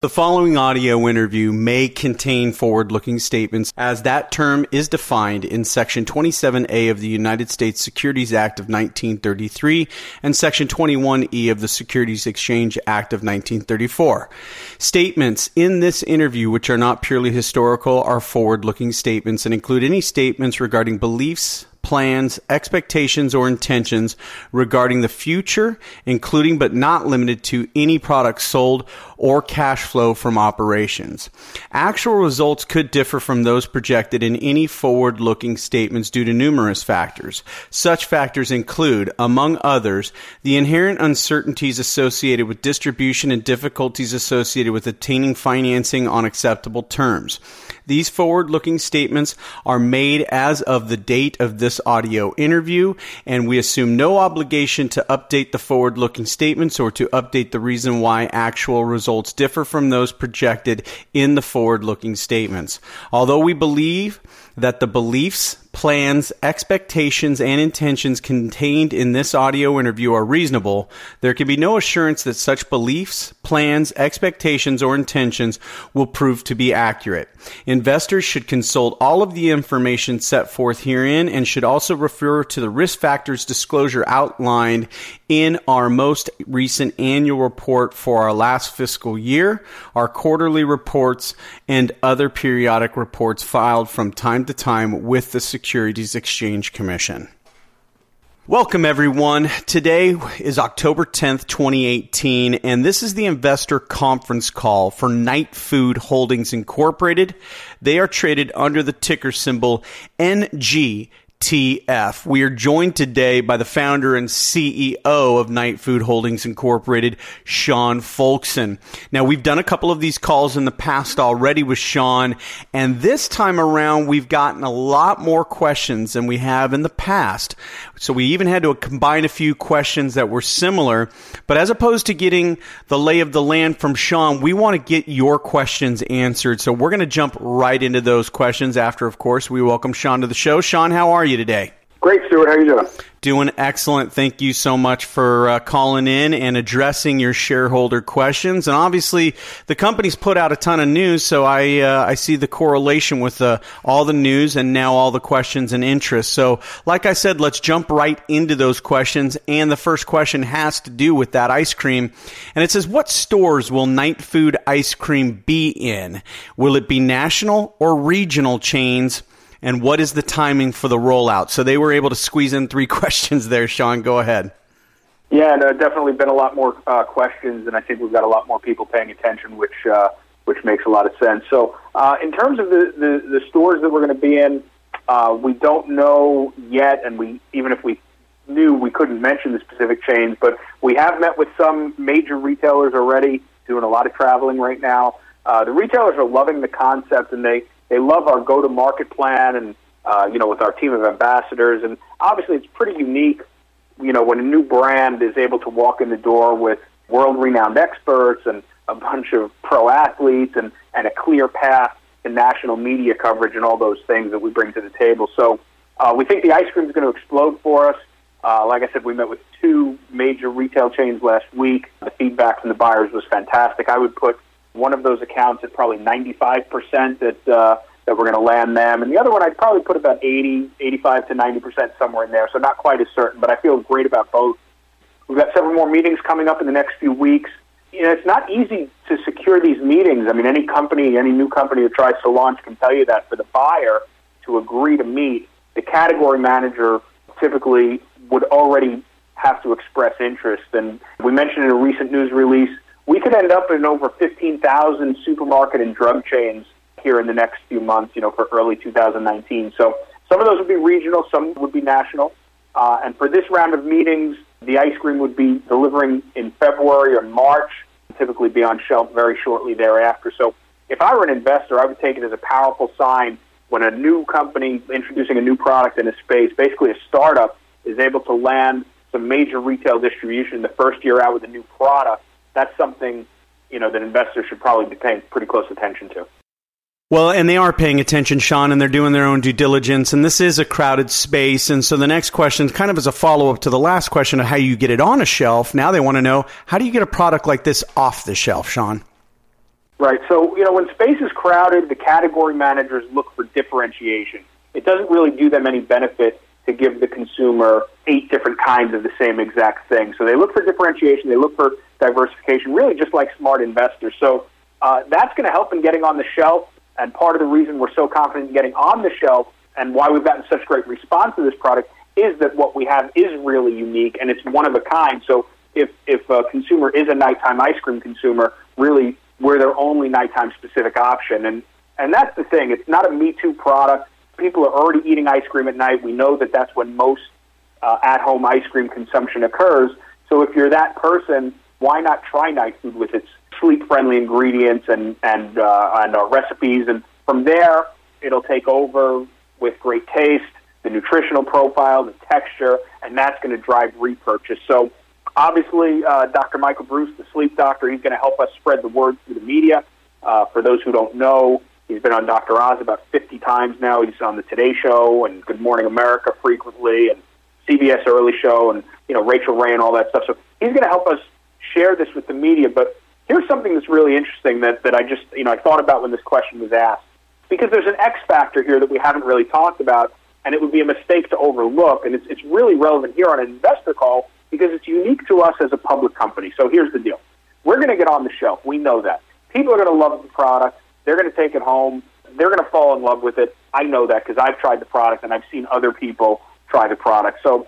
The following audio interview may contain forward looking statements as that term is defined in Section 27A of the United States Securities Act of 1933 and Section 21E of the Securities Exchange Act of 1934. Statements in this interview, which are not purely historical, are forward looking statements and include any statements regarding beliefs, plans, expectations, or intentions regarding the future, including but not limited to any products sold or cash flow from operations. Actual results could differ from those projected in any forward looking statements due to numerous factors. Such factors include, among others, the inherent uncertainties associated with distribution and difficulties associated with obtaining financing on acceptable terms. These forward looking statements are made as of the date of this audio interview, and we assume no obligation to update the forward looking statements or to update the reason why actual results differ from those projected in the forward looking statements. Although we believe that the beliefs, plans, expectations, and intentions contained in this audio interview are reasonable, there can be no assurance that such beliefs, plans, expectations, or intentions will prove to be accurate. Investors should consult all of the information set forth herein and should also refer to the risk factors disclosure outlined in our most recent annual report for our last fiscal year, our quarterly reports, and other periodic reports filed from time to time with the Securities Exchange Commission. Welcome, everyone. Today is October 10th, 2018, and this is the investor conference call for Night Food Holdings Incorporated. They are traded under the ticker symbol NG. TF. We are joined today by the founder and CEO of Nightfood Holdings Incorporated, Sean Folkson. Now, we've done a couple of these calls in the past already with Sean, and this time around, we've gotten a lot more questions than we have in the past. So we even had to combine a few questions that were similar. But as opposed to getting the lay of the land from Sean, we want to get your questions answered. So we're going to jump right into those questions after, of course, we welcome Sean to the show. Sean, how are you today? Great, Stuart. How are you doing? Doing excellent. Thank you so much for uh, calling in and addressing your shareholder questions. And obviously, the company's put out a ton of news, so I uh, I see the correlation with uh, all the news and now all the questions and interest. So, like I said, let's jump right into those questions. And the first question has to do with that ice cream, and it says, "What stores will Night Food ice cream be in? Will it be national or regional chains?" And what is the timing for the rollout? So they were able to squeeze in three questions there. Sean, go ahead. Yeah, no, definitely been a lot more uh, questions, and I think we've got a lot more people paying attention, which uh, which makes a lot of sense. So, uh, in terms of the, the, the stores that we're going to be in, uh, we don't know yet, and we even if we knew, we couldn't mention the specific chains. But we have met with some major retailers already, doing a lot of traveling right now. Uh, the retailers are loving the concept, and they they love our go to market plan and uh, you know with our team of ambassadors and obviously it's pretty unique you know when a new brand is able to walk in the door with world renowned experts and a bunch of pro athletes and and a clear path to national media coverage and all those things that we bring to the table so uh, we think the ice cream is going to explode for us uh, like I said, we met with two major retail chains last week. The feedback from the buyers was fantastic. I would put one of those accounts at probably 95% that uh, that we're going to land them, and the other one I'd probably put about 80, 85 to 90% somewhere in there. So not quite as certain, but I feel great about both. We've got several more meetings coming up in the next few weeks. You know, it's not easy to secure these meetings. I mean, any company, any new company that tries to launch can tell you that for the buyer to agree to meet, the category manager typically would already have to express interest. And we mentioned in a recent news release we could end up in over 15,000 supermarket and drug chains here in the next few months, you know, for early 2019. So some of those would be regional, some would be national. Uh, and for this round of meetings, the ice cream would be delivering in February or March, typically be on shelf very shortly thereafter. So if I were an investor, I would take it as a powerful sign when a new company introducing a new product in a space, basically a startup, is able to land some major retail distribution the first year out with a new product that's something you know that investors should probably be paying pretty close attention to. Well, and they are paying attention, Sean, and they're doing their own due diligence. And this is a crowded space. And so the next question, kind of as a follow up to the last question of how you get it on a shelf, now they want to know how do you get a product like this off the shelf, Sean? Right. So, you know, when space is crowded, the category managers look for differentiation. It doesn't really do them any benefit to give the consumer eight different kinds of the same exact thing. So they look for differentiation, they look for diversification, really just like smart investors. So uh, that's going to help in getting on the shelf. And part of the reason we're so confident in getting on the shelf and why we've gotten such great response to this product is that what we have is really unique and it's one of a kind. So if, if a consumer is a nighttime ice cream consumer, really we're their only nighttime specific option. And, and that's the thing. It's not a Me Too product. People are already eating ice cream at night. We know that that's when most uh, at home ice cream consumption occurs. So if you're that person, why not try night food with its sleep friendly ingredients and, and, uh, and uh, recipes? And from there, it'll take over with great taste, the nutritional profile, the texture, and that's going to drive repurchase. So Obviously, uh, Dr. Michael Breus, the sleep doctor, he's going to help us spread the word through the media. Uh, for those who don't know, he's been on Dr. Oz about 50 times now. He's on the Today Show and Good Morning America frequently, and CBS Early Show, and you know Rachael Ray and all that stuff. So he's going to help us share this with the media. But here's something that's really interesting that that I just you know I thought about when this question was asked because there's an X factor here that we haven't really talked about, and it would be a mistake to overlook. And it's it's really relevant here on an investor call because it's unique to us as a public company. So here's the deal. We're going to get on the shelf. We know that. People are going to love the product. They're going to take it home. They're going to fall in love with it. I know that because I've tried the product and I've seen other people try the product. So,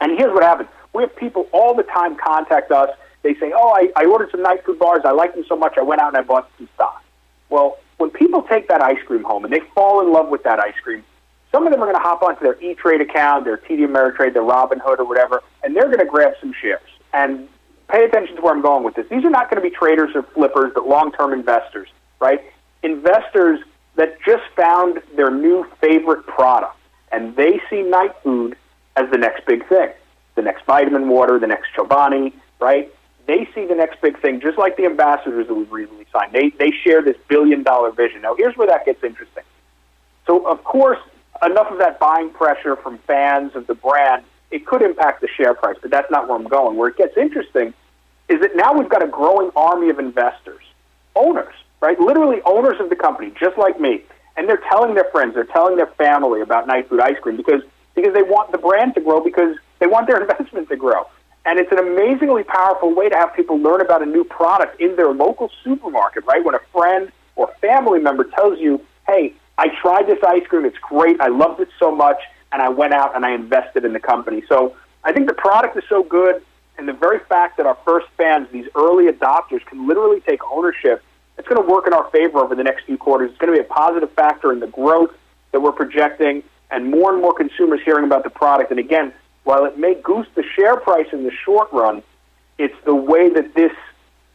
and here's what happens. We have people all the time contact us. They say, oh, I, I ordered some night food bars. I like them so much I went out and I bought some stock. Well, when people take that ice cream home and they fall in love with that ice cream, some of them are going to hop onto their E-Trade account, their TD Ameritrade, their Robinhood or whatever, and they're going to grab some shares. And pay attention to where I'm going with this. These are not going to be traders or flippers, but long-term investors, right? Investors that just found their new favorite product, and they see night food as the next big thing, the next vitamin water, the next Chobani, right? They see the next big thing, just like the ambassadors that we've recently signed. They they share this billion dollar vision. Now, here's where that gets interesting. So, of course, enough of that buying pressure from fans of the brand, it could impact the share price, but that's not where I'm going. Where it gets interesting is that now we've got a growing army of investors, owners, right? Literally owners of the company, just like me. And they're telling their friends, they're telling their family about Night Food Ice Cream because, because they want the brand to grow, because they want their investment to grow. And it's an amazingly powerful way to have people learn about a new product in their local supermarket, right? When a friend or family member tells you, hey, I tried this ice cream. It's great. I loved it so much. And I went out and I invested in the company. So I think the product is so good. And the very fact that our first fans, these early adopters, can literally take ownership, it's going to work in our favor over the next few quarters. It's going to be a positive factor in the growth that we're projecting and more and more consumers hearing about the product. And again, while it may goose the share price in the short run, it's the way that this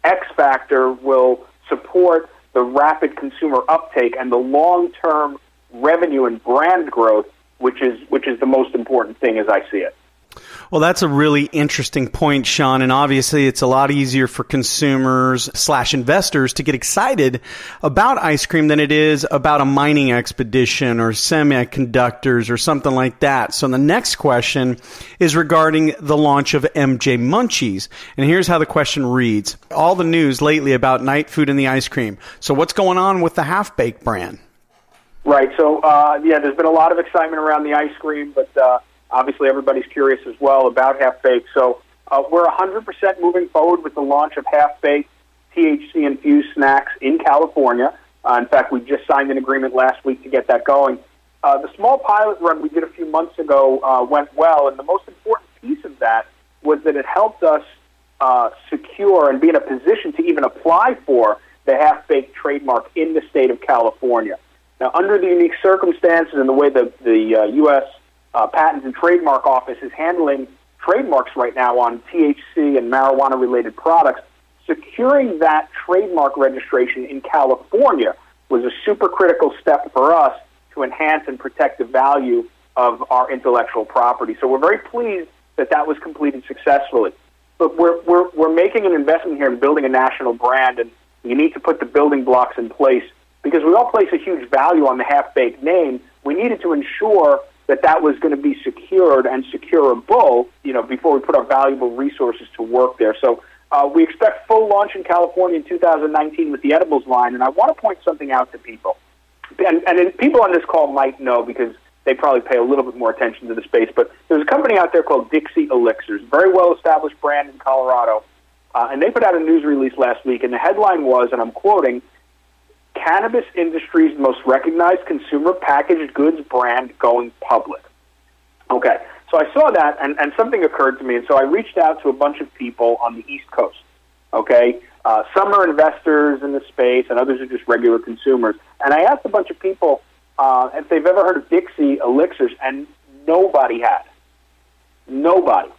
X factor will support the rapid consumer uptake and the long-term revenue and brand growth, which is which is the most important thing as I see it. Well, that's a really interesting point, Sean. And obviously, it's a lot easier for consumers slash investors to get excited about ice cream than it is about a mining expedition or semiconductors or something like that. So the next question is regarding the launch of MJ Munchies. And here's how the question reads. All the news lately about night food and the ice cream. So what's going on with the half baked brand? Right. So, uh, yeah, there's been a lot of excitement around the ice cream, but, uh, Obviously, everybody's curious as well about Half Baked. So uh, we're 100% moving forward with the launch of Half Baked THC infused snacks in California. Uh, in fact, we just signed an agreement last week to get that going. Uh, the small pilot run we did a few months ago uh, went well, and the most important piece of that was that it helped us uh, secure and be in a position to even apply for the half baked trademark in the state of California. Now, under the unique circumstances and the way the, the uh, U.S uh, Patent and Trademark Office is handling trademarks right now on THC and marijuana related products. Securing that trademark registration in California was a super critical step for us to enhance and protect the value of our intellectual property. So we're very pleased that that was completed successfully. But we're, we're, we're making an investment here in building a national brand, and you need to put the building blocks in place because we all place a huge value on the half baked name. We needed to ensure that that was going to be secured and securable, you know, before we put our valuable resources to work there. So uh, we expect full launch in California in 2019 with the edibles line, and I want to point something out to people. And, and people on this call might know because they probably pay a little bit more attention to the space. But there's a company out there called Dixie Elixirs, very well established brand in Colorado, uh, and they put out a news release last week, and the headline was, and I'm quoting, "Cannabis industry's most recognized consumer packaged goods brand going public." Okay, so I saw that, and, and something occurred to me, and so I reached out to a bunch of people on the East Coast. Okay, uh, some are investors in the space, and others are just regular consumers. And I asked a bunch of people uh, if they've ever heard of Dixie Elixirs, and nobody had. Nobody.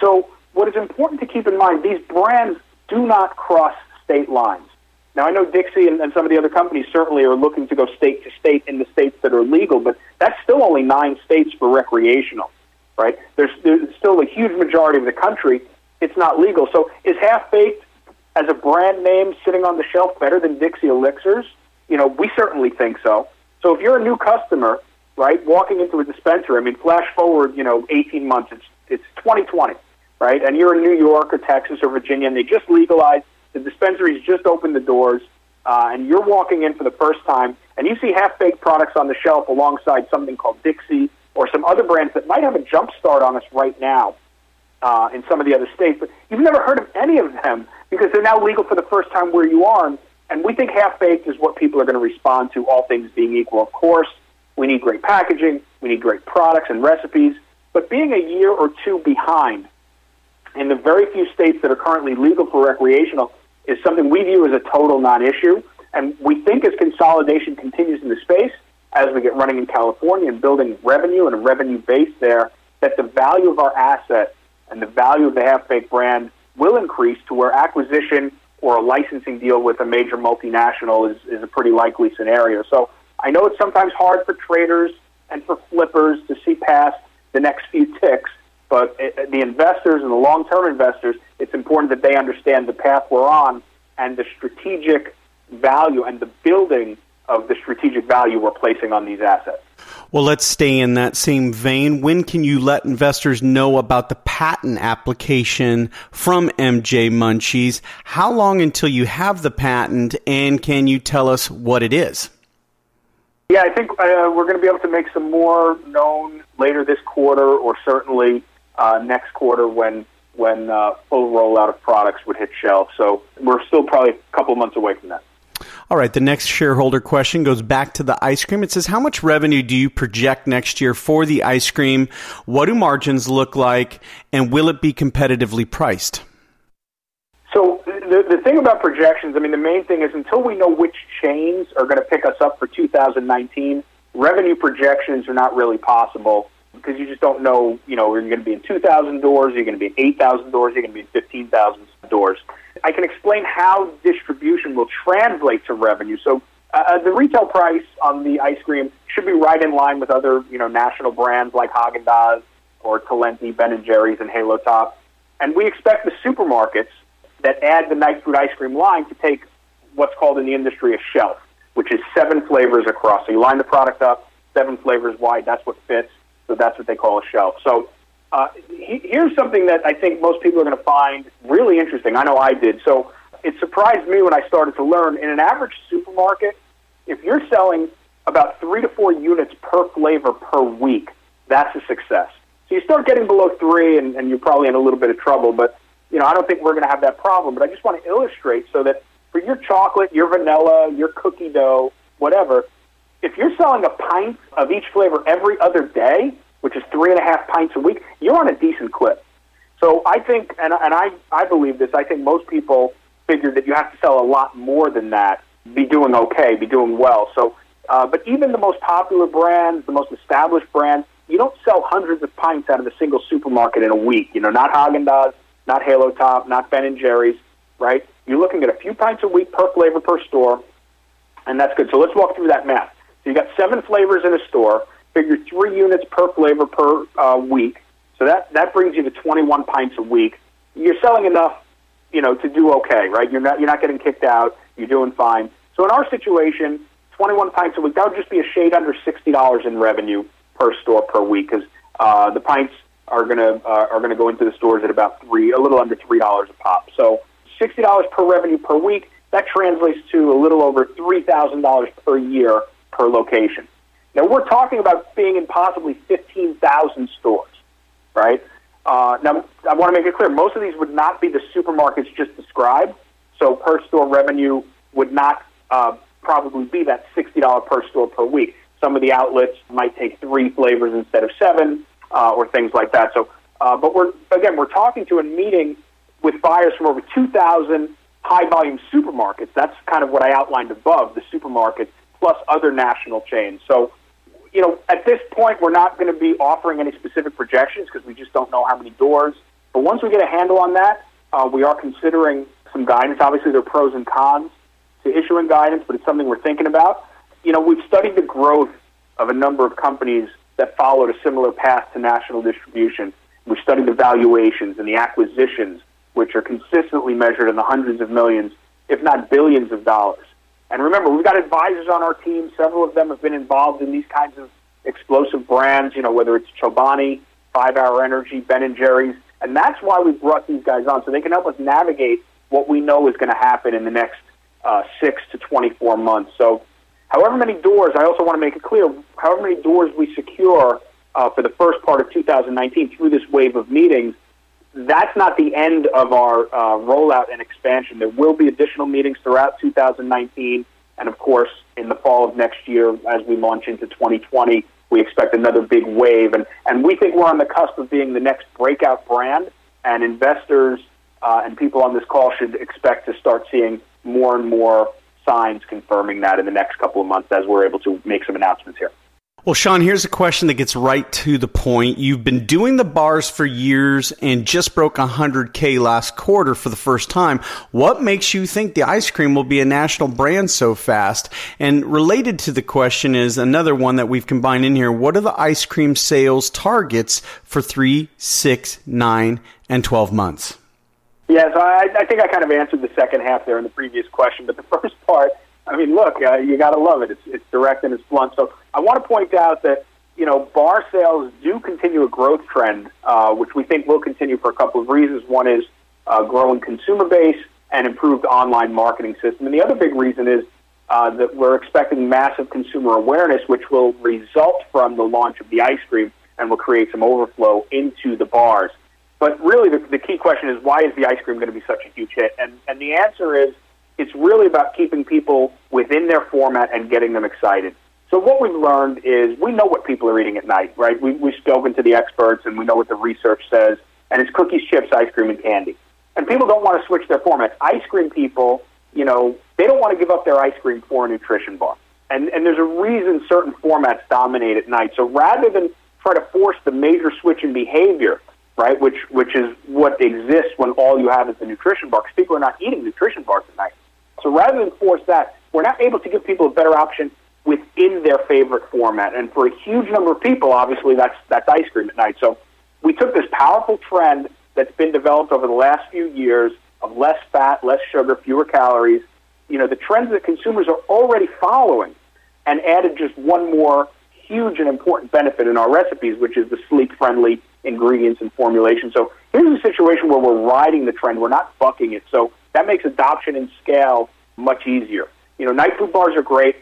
So, what is important to keep in mind, these brands do not cross state lines. Now, I know Dixie and, and some of the other companies certainly are looking to go state to state in the states that are legal, but that's still only nine states for recreational right? There's, there's still a huge majority of the country it's not legal. So is Half Baked as a brand name sitting on the shelf better than Dixie Elixirs? You know, we certainly think so. So if you're a new customer, right, walking into a dispensary, I mean, flash forward, you know, 18 months, it's it's 2020, right? And you're in New York or Texas or Virginia, and they just legalized. The dispensaries just opened the doors, uh, and you're walking in for the first time, and you see half baked products on the shelf alongside something called Dixie or some other brands that might have a jump start on us right now uh, in some of the other states, but you've never heard of any of them because they're now legal for the first time where you are. And we think half baked is what people are going to respond to, all things being equal. Of course, we need great packaging, we need great products and recipes, but being a year or two behind in the very few states that are currently legal for recreational is something we view as a total non issue. And we think as consolidation continues in the space, as we get running in California and building revenue and a revenue base there, that the value of our asset and the value of the half baked brand will increase to where acquisition or a licensing deal with a major multinational is, is a pretty likely scenario. So I know it's sometimes hard for traders and for flippers to see past the next few ticks, but it, the investors and the long term investors, it's important that they understand the path we're on and the strategic value and the building of the strategic value we're placing on these assets. Well, let's stay in that same vein. When can you let investors know about the patent application from MJ Munchies? How long until you have the patent, and can you tell us what it is? Yeah, I think uh, we're going to be able to make some more known later this quarter, or certainly uh, next quarter when when uh, full rollout of products would hit shelves. So we're still probably a couple months away from that. All right, the next shareholder question goes back to the ice cream. It says, How much revenue do you project next year for the ice cream? What do margins look like? And will it be competitively priced? So, the, the thing about projections, I mean, the main thing is until we know which chains are going to pick us up for 2019, revenue projections are not really possible because you just don't know, you know, you're you going to be in 2,000 doors, you're you going to be in 8,000 doors, you're you going to be in 15,000 doors. I can explain how distribution will translate to revenue. So uh, uh, the retail price on the ice cream should be right in line with other, you know, national brands like Haagen-Dazs or Talenti, Ben & Jerry's, and Halo Top. And we expect the supermarkets that add the Night Food ice cream line to take what's called in the industry a shelf, which is seven flavors across. So you line the product up, seven flavors wide. That's what fits. So that's what they call a shelf. So uh, here's something that I think most people are going to find really interesting. I know I did. So it surprised me when I started to learn. In an average supermarket, if you're selling about three to four units per flavor per week, that's a success. So you start getting below three, and, and you're probably in a little bit of trouble. But you know, I don't think we're going to have that problem. But I just want to illustrate so that for your chocolate, your vanilla, your cookie dough, whatever, selling a pint of each flavor every other day, which is three and a half pints a week, you're on a decent clip. So I think, and, and I, I believe this, I think most people figure that you have to sell a lot more than that, be doing okay, be doing well. So, uh, but even the most popular brands, the most established brands, you don't sell hundreds of pints out of a single supermarket in a week. You know, not Haagen-Dazs, not Halo Top, not Ben & Jerry's, right? You're looking at a few pints a week per flavor per store, and that's good. So let's walk through that math. You got seven flavors in a store. Figure three units per flavor per uh, week. So that that brings you to 21 pints a week. You're selling enough, you know, to do okay, right? You're not you're not getting kicked out. You're doing fine. So in our situation, 21 pints a week, that would just be a shade under $60 in revenue per store per week because uh, the pints are gonna uh, are gonna go into the stores at about three, a little under three dollars a pop. So $60 per revenue per week. That translates to a little over $3,000 per year per location. Now, we're talking about being in possibly 15,000 stores, right? Uh, now, I want to make it clear most of these would not be the supermarkets just described. So, per store revenue would not uh, probably be that $60 per store per week. Some of the outlets might take three flavors instead of seven, uh, or things like that. So, uh, but we're again, we're talking to a meeting with buyers from over 2,000 high volume supermarkets. That's kind of what I outlined above, the supermarkets plus other national chains. So, you know, at this point, we're not going to be offering any specific projections because we just don't know how many doors. But once we get a handle on that, uh, we are considering some guidance. Obviously, there are pros and cons to issuing guidance, but it's something we're thinking about. You know, we've studied the growth of a number of companies that followed a similar path to national distribution. We've studied the valuations and the acquisitions, which are consistently measured in the hundreds of millions, if not billions of dollars. And remember, we've got advisors on our team. Several of them have been involved in these kinds of explosive brands, you know, whether it's Chobani, Five Hour Energy, Ben and Jerry's. And that's why we brought these guys on, so they can help us navigate what we know is going to happen in the next uh, six to 24 months. So, however many doors, I also want to make it clear, however many doors we secure uh, for the first part of 2019 through this wave of meetings, that's not the end of our uh, rollout and expansion. There will be additional meetings throughout 2019, and of course, in the fall of next year, as we launch into 2020, we expect another big wave. And, and we think we're on the cusp of being the next breakout brand, and investors uh, and people on this call should expect to start seeing more and more signs confirming that in the next couple of months as we're able to make some announcements here. Well, Sean, here's a question that gets right to the point. You've been doing the bars for years and just broke 100K last quarter for the first time. What makes you think the ice cream will be a national brand so fast? And related to the question is another one that we've combined in here. What are the ice cream sales targets for three, six, nine, and 12 months? Yeah, so I, I think I kind of answered the second half there in the previous question, but the first part, I mean, look, uh, you got to love it. It's, it's direct and it's blunt. So I want to point out that you know bar sales do continue a growth trend, uh, which we think will continue for a couple of reasons. One is uh, growing consumer base and improved online marketing system, and the other big reason is uh, that we're expecting massive consumer awareness, which will result from the launch of the ice cream and will create some overflow into the bars. But really, the, the key question is why is the ice cream going to be such a huge hit? And, and the answer is it's really about keeping people within their format and getting them excited. So what we've learned is we know what people are eating at night, right? We, we've spoken to the experts and we know what the research says, and it's cookies, chips, ice cream, and candy. And people don't want to switch their formats. Ice cream people, you know, they don't want to give up their ice cream for a nutrition bar. And, and there's a reason certain formats dominate at night. So rather than try to force the major switch in behavior, right? Which which is what exists when all you have is the nutrition bar. Because people are not eating nutrition bars at night. So rather than force that, we're not able to give people a better option within their favorite format. And for a huge number of people, obviously that's that's ice cream at night. So we took this powerful trend that's been developed over the last few years of less fat, less sugar, fewer calories. You know, the trends that consumers are already following, and added just one more huge and important benefit in our recipes, which is the sleep-friendly ingredients and formulation. So here's a situation where we're riding the trend. We're not bucking it. So that makes adoption and scale much easier. You know, night food bars are great,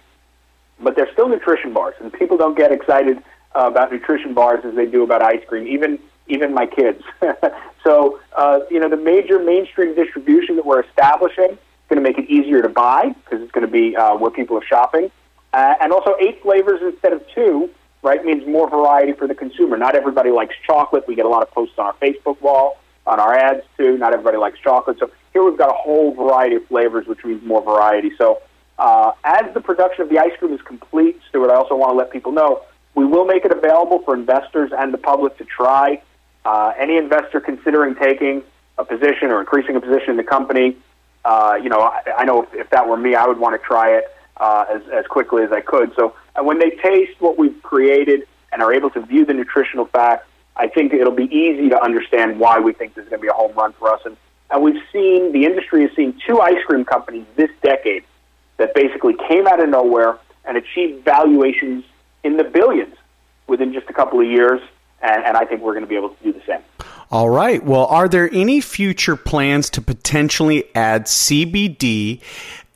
but they're still nutrition bars, and people don't get excited uh, about nutrition bars as they do about ice cream. Even even my kids. so uh, you know, the major mainstream distribution that we're establishing is going to make it easier to buy because it's going to be uh, where people are shopping, uh, and also eight flavors instead of two right, means more variety for the consumer. Not everybody likes chocolate. We get a lot of posts on our Facebook wall, on our ads too. Not everybody likes chocolate. So here we've got a whole variety of flavors, which means more variety. So uh, as the production of the ice cream is complete, Stuart, I also want to let people know we will make it available for investors and the public to try. Uh, any investor considering taking a position or increasing a position in the company, uh, you know, I, I know if, if that were me, I would want to try it uh, as, as quickly as I could. So and when they taste what we've created and are able to view the nutritional facts, I think it'll be easy to understand why we think this is going to be a home run for us. And, and we've seen, the industry has seen two ice cream companies this decade that basically came out of nowhere and achieved valuations in the billions within just a couple of years. And, and I think we're going to be able to do the same. All right. Well, are there any future plans to potentially add CBD,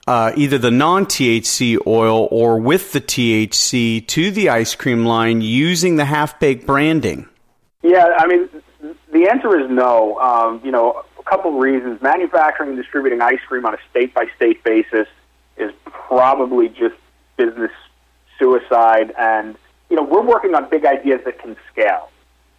uh, either the non THC oil or with the THC, to the ice cream line using the half baked branding? Yeah, I mean, the answer is no. Um, you know, a couple of reasons. Manufacturing and distributing ice cream on a state by state basis is probably just business suicide. And, you know, we're working on big ideas that can scale,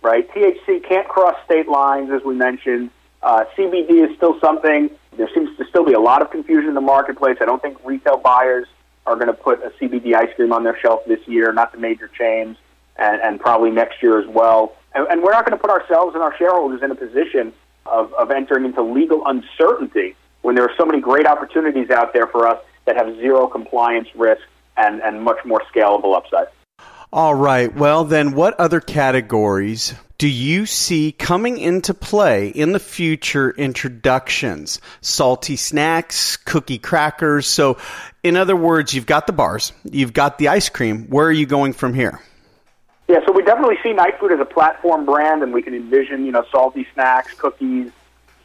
right? THC can't cross state lines, as we mentioned. Uh, CBD is still something, there seems to still be a lot of confusion in the marketplace. I don't think retail buyers are going to put a CBD ice cream on their shelf this year, not the major chains, and, and probably next year as well. And, and we're not going to put ourselves and our shareholders in a position of, of entering into legal uncertainty when there are so many great opportunities out there for us that have zero compliance risk and, and much more scalable upside. All right. Well, then, what other categories do you see coming into play in the future introductions? Salty snacks, cookie crackers. So, in other words, you've got the bars, you've got the ice cream. Where are you going from here? Yeah, so we definitely see Night Food as a platform brand, and we can envision, you know, salty snacks, cookies,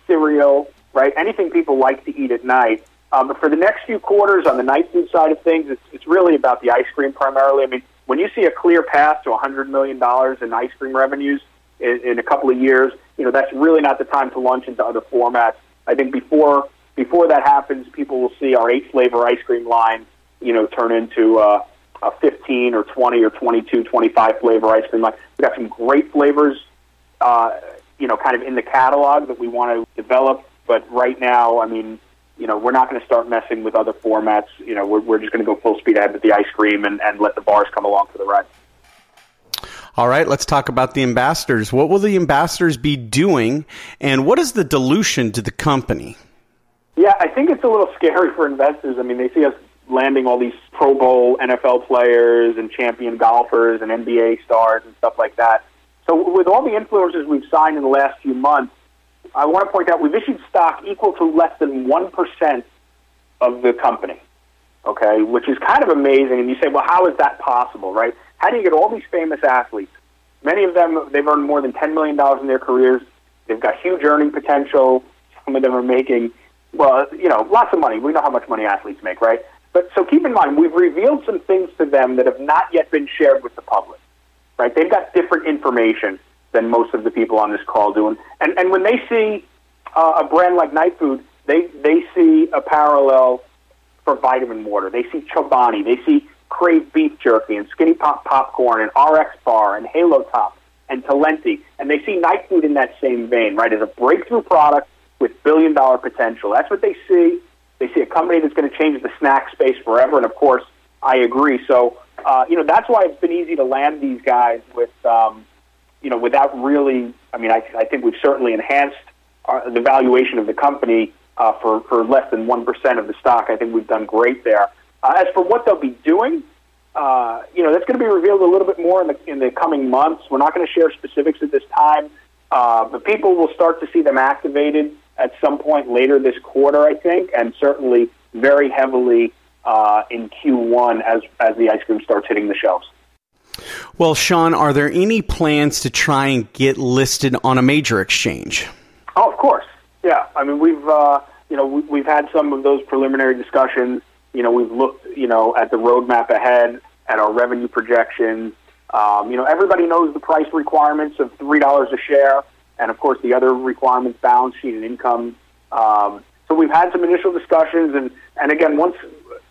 cereal, right? Anything people like to eat at night. Um, but for the next few quarters on the Night Food side of things, it's, it's really about the ice cream primarily. I mean, when you see a clear path to $100 million in ice cream revenues in, in a couple of years, you know, that's really not the time to launch into other formats. I think before before that happens, people will see our eight flavor ice cream line, you know, turn into uh, a 15 or 20 or 22, 25 flavor ice cream line. We've got some great flavors, uh, you know, kind of in the catalog that we want to develop. But right now, I mean, you know, we're not going to start messing with other formats. You know, we're, we're just going to go full speed ahead with the ice cream and, and let the bars come along for the ride. All right, let's talk about the ambassadors. What will the ambassadors be doing, and what is the dilution to the company? Yeah, I think it's a little scary for investors. I mean, they see us landing all these Pro Bowl NFL players and champion golfers and NBA stars and stuff like that. So, with all the influencers we've signed in the last few months, I want to point out we've issued stock equal to less than 1% of the company, okay, which is kind of amazing. And you say, well, how is that possible, right? How do you get all these famous athletes? Many of them, they've earned more than $10 million in their careers. They've got huge earning potential. Some of them are making, well, you know, lots of money. We know how much money athletes make, right? But so keep in mind, we've revealed some things to them that have not yet been shared with the public, right? They've got different information than most of the people on this call do. And, and when they see uh, a brand like Night Food, they, they see a parallel for vitamin water. They see Chobani. They see Krave beef jerky and Skinny Pop popcorn and RX bar and Halo Top and Talenti. And they see Night Food in that same vein, right, as a breakthrough product with billion dollar potential. That's what they see. They see a company that's going to change the snack space forever. And of course, I agree. So, uh, you know, that's why it's been easy to land these guys with, um, you know, without really, I mean, I, I think we've certainly enhanced our, the valuation of the company uh, for, for less than 1% of the stock. I think we've done great there. Uh, as for what they'll be doing, uh, you know, that's going to be revealed a little bit more in the, in the coming months. We're not going to share specifics at this time, uh, but people will start to see them activated at some point later this quarter, I think, and certainly very heavily uh, in Q1 as, as the ice cream starts hitting the shelves. Well, Sean, are there any plans to try and get listed on a major exchange? Oh, of course. Yeah. I mean, we've uh, you know we, have had some of those preliminary discussions. You know, we've looked you know at the roadmap ahead, at our revenue projections. Um, you know, everybody knows the price requirements of three dollars a share, and of course the other requirements, balance sheet and income. Um, so we've had some initial discussions, and and again, once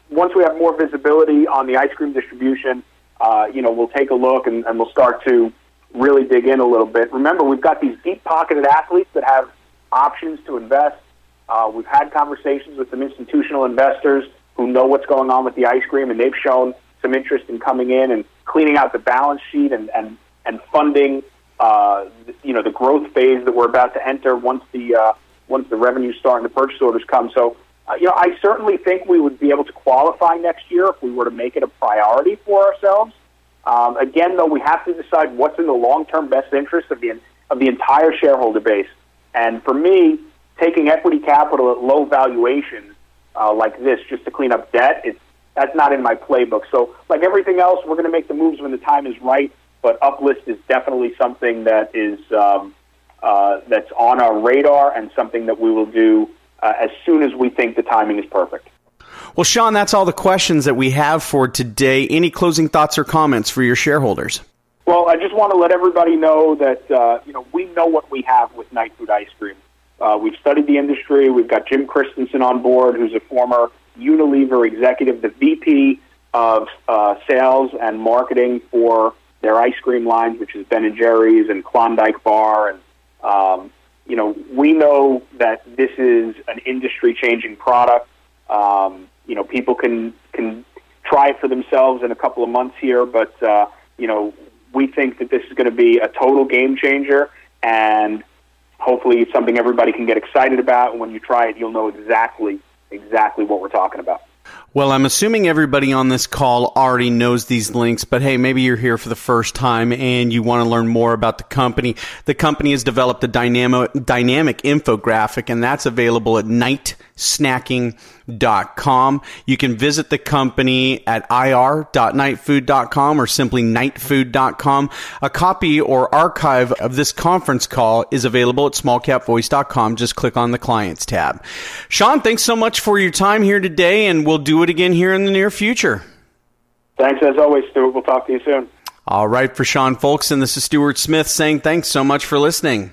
once we have more visibility on the ice cream distribution, uh, you know, we'll take a look and, and we'll start to really dig in a little bit. Remember, we've got these deep pocketed athletes that have options to invest. Uh, we've had conversations with some institutional investors who know what's going on with the ice cream, and they've shown some interest in coming in and cleaning out the balance sheet and and and funding, uh, you know, the growth phase that we're about to enter once the uh, once the revenues start and the purchase orders come. So uh, you know, I certainly think we would be able to qualify next year if we were to make it a priority for ourselves. Um, again, though, we have to decide what's in the long-term best interest of the of the entire shareholder base. And for me, taking equity capital at low valuations uh, like this just to clean up debt, it's that's not in my playbook. So, like everything else, we're going to make the moves when the time is right. But uplist is definitely something that is um, uh, that's on our radar and something that we will do uh, as soon as we think the timing is perfect. Well, Sean, that's all the questions that we have for today. Any closing thoughts or comments for your shareholders? Well, I just want to let everybody know that uh, you know we know what we have with Nightfood Ice Cream. Uh, we've studied the industry. We've got Jim Christensen on board, who's a former Unilever executive, the VP of uh, sales and marketing for their ice cream lines, which is Ben and Jerry's and Klondike Bar, and um, you know we know that this is an industry-changing product. Um, you know, people can can try for themselves in a couple of months here, but uh, you know, we think that this is going to be a total game changer, and hopefully, it's something everybody can get excited about. And when you try it, you'll know exactly exactly what we're talking about. Well, I'm assuming everybody on this call already knows these links, but hey, maybe you're here for the first time and you want to learn more about the company. The company has developed a dynamic, dynamic infographic, and that's available at nightsnacking.com. You can visit the company at ir.nightfood.com or simply nightfood.com. A copy or archive of this conference call is available at smallcapvoice.com. Just click on the clients tab. Sean, thanks so much for your time here today, and we'll do it again here in the near future. Thanks as always, Stuart. We'll talk to you soon. All right, for Sean Folks, and this is Stuart Smith saying thanks so much for listening.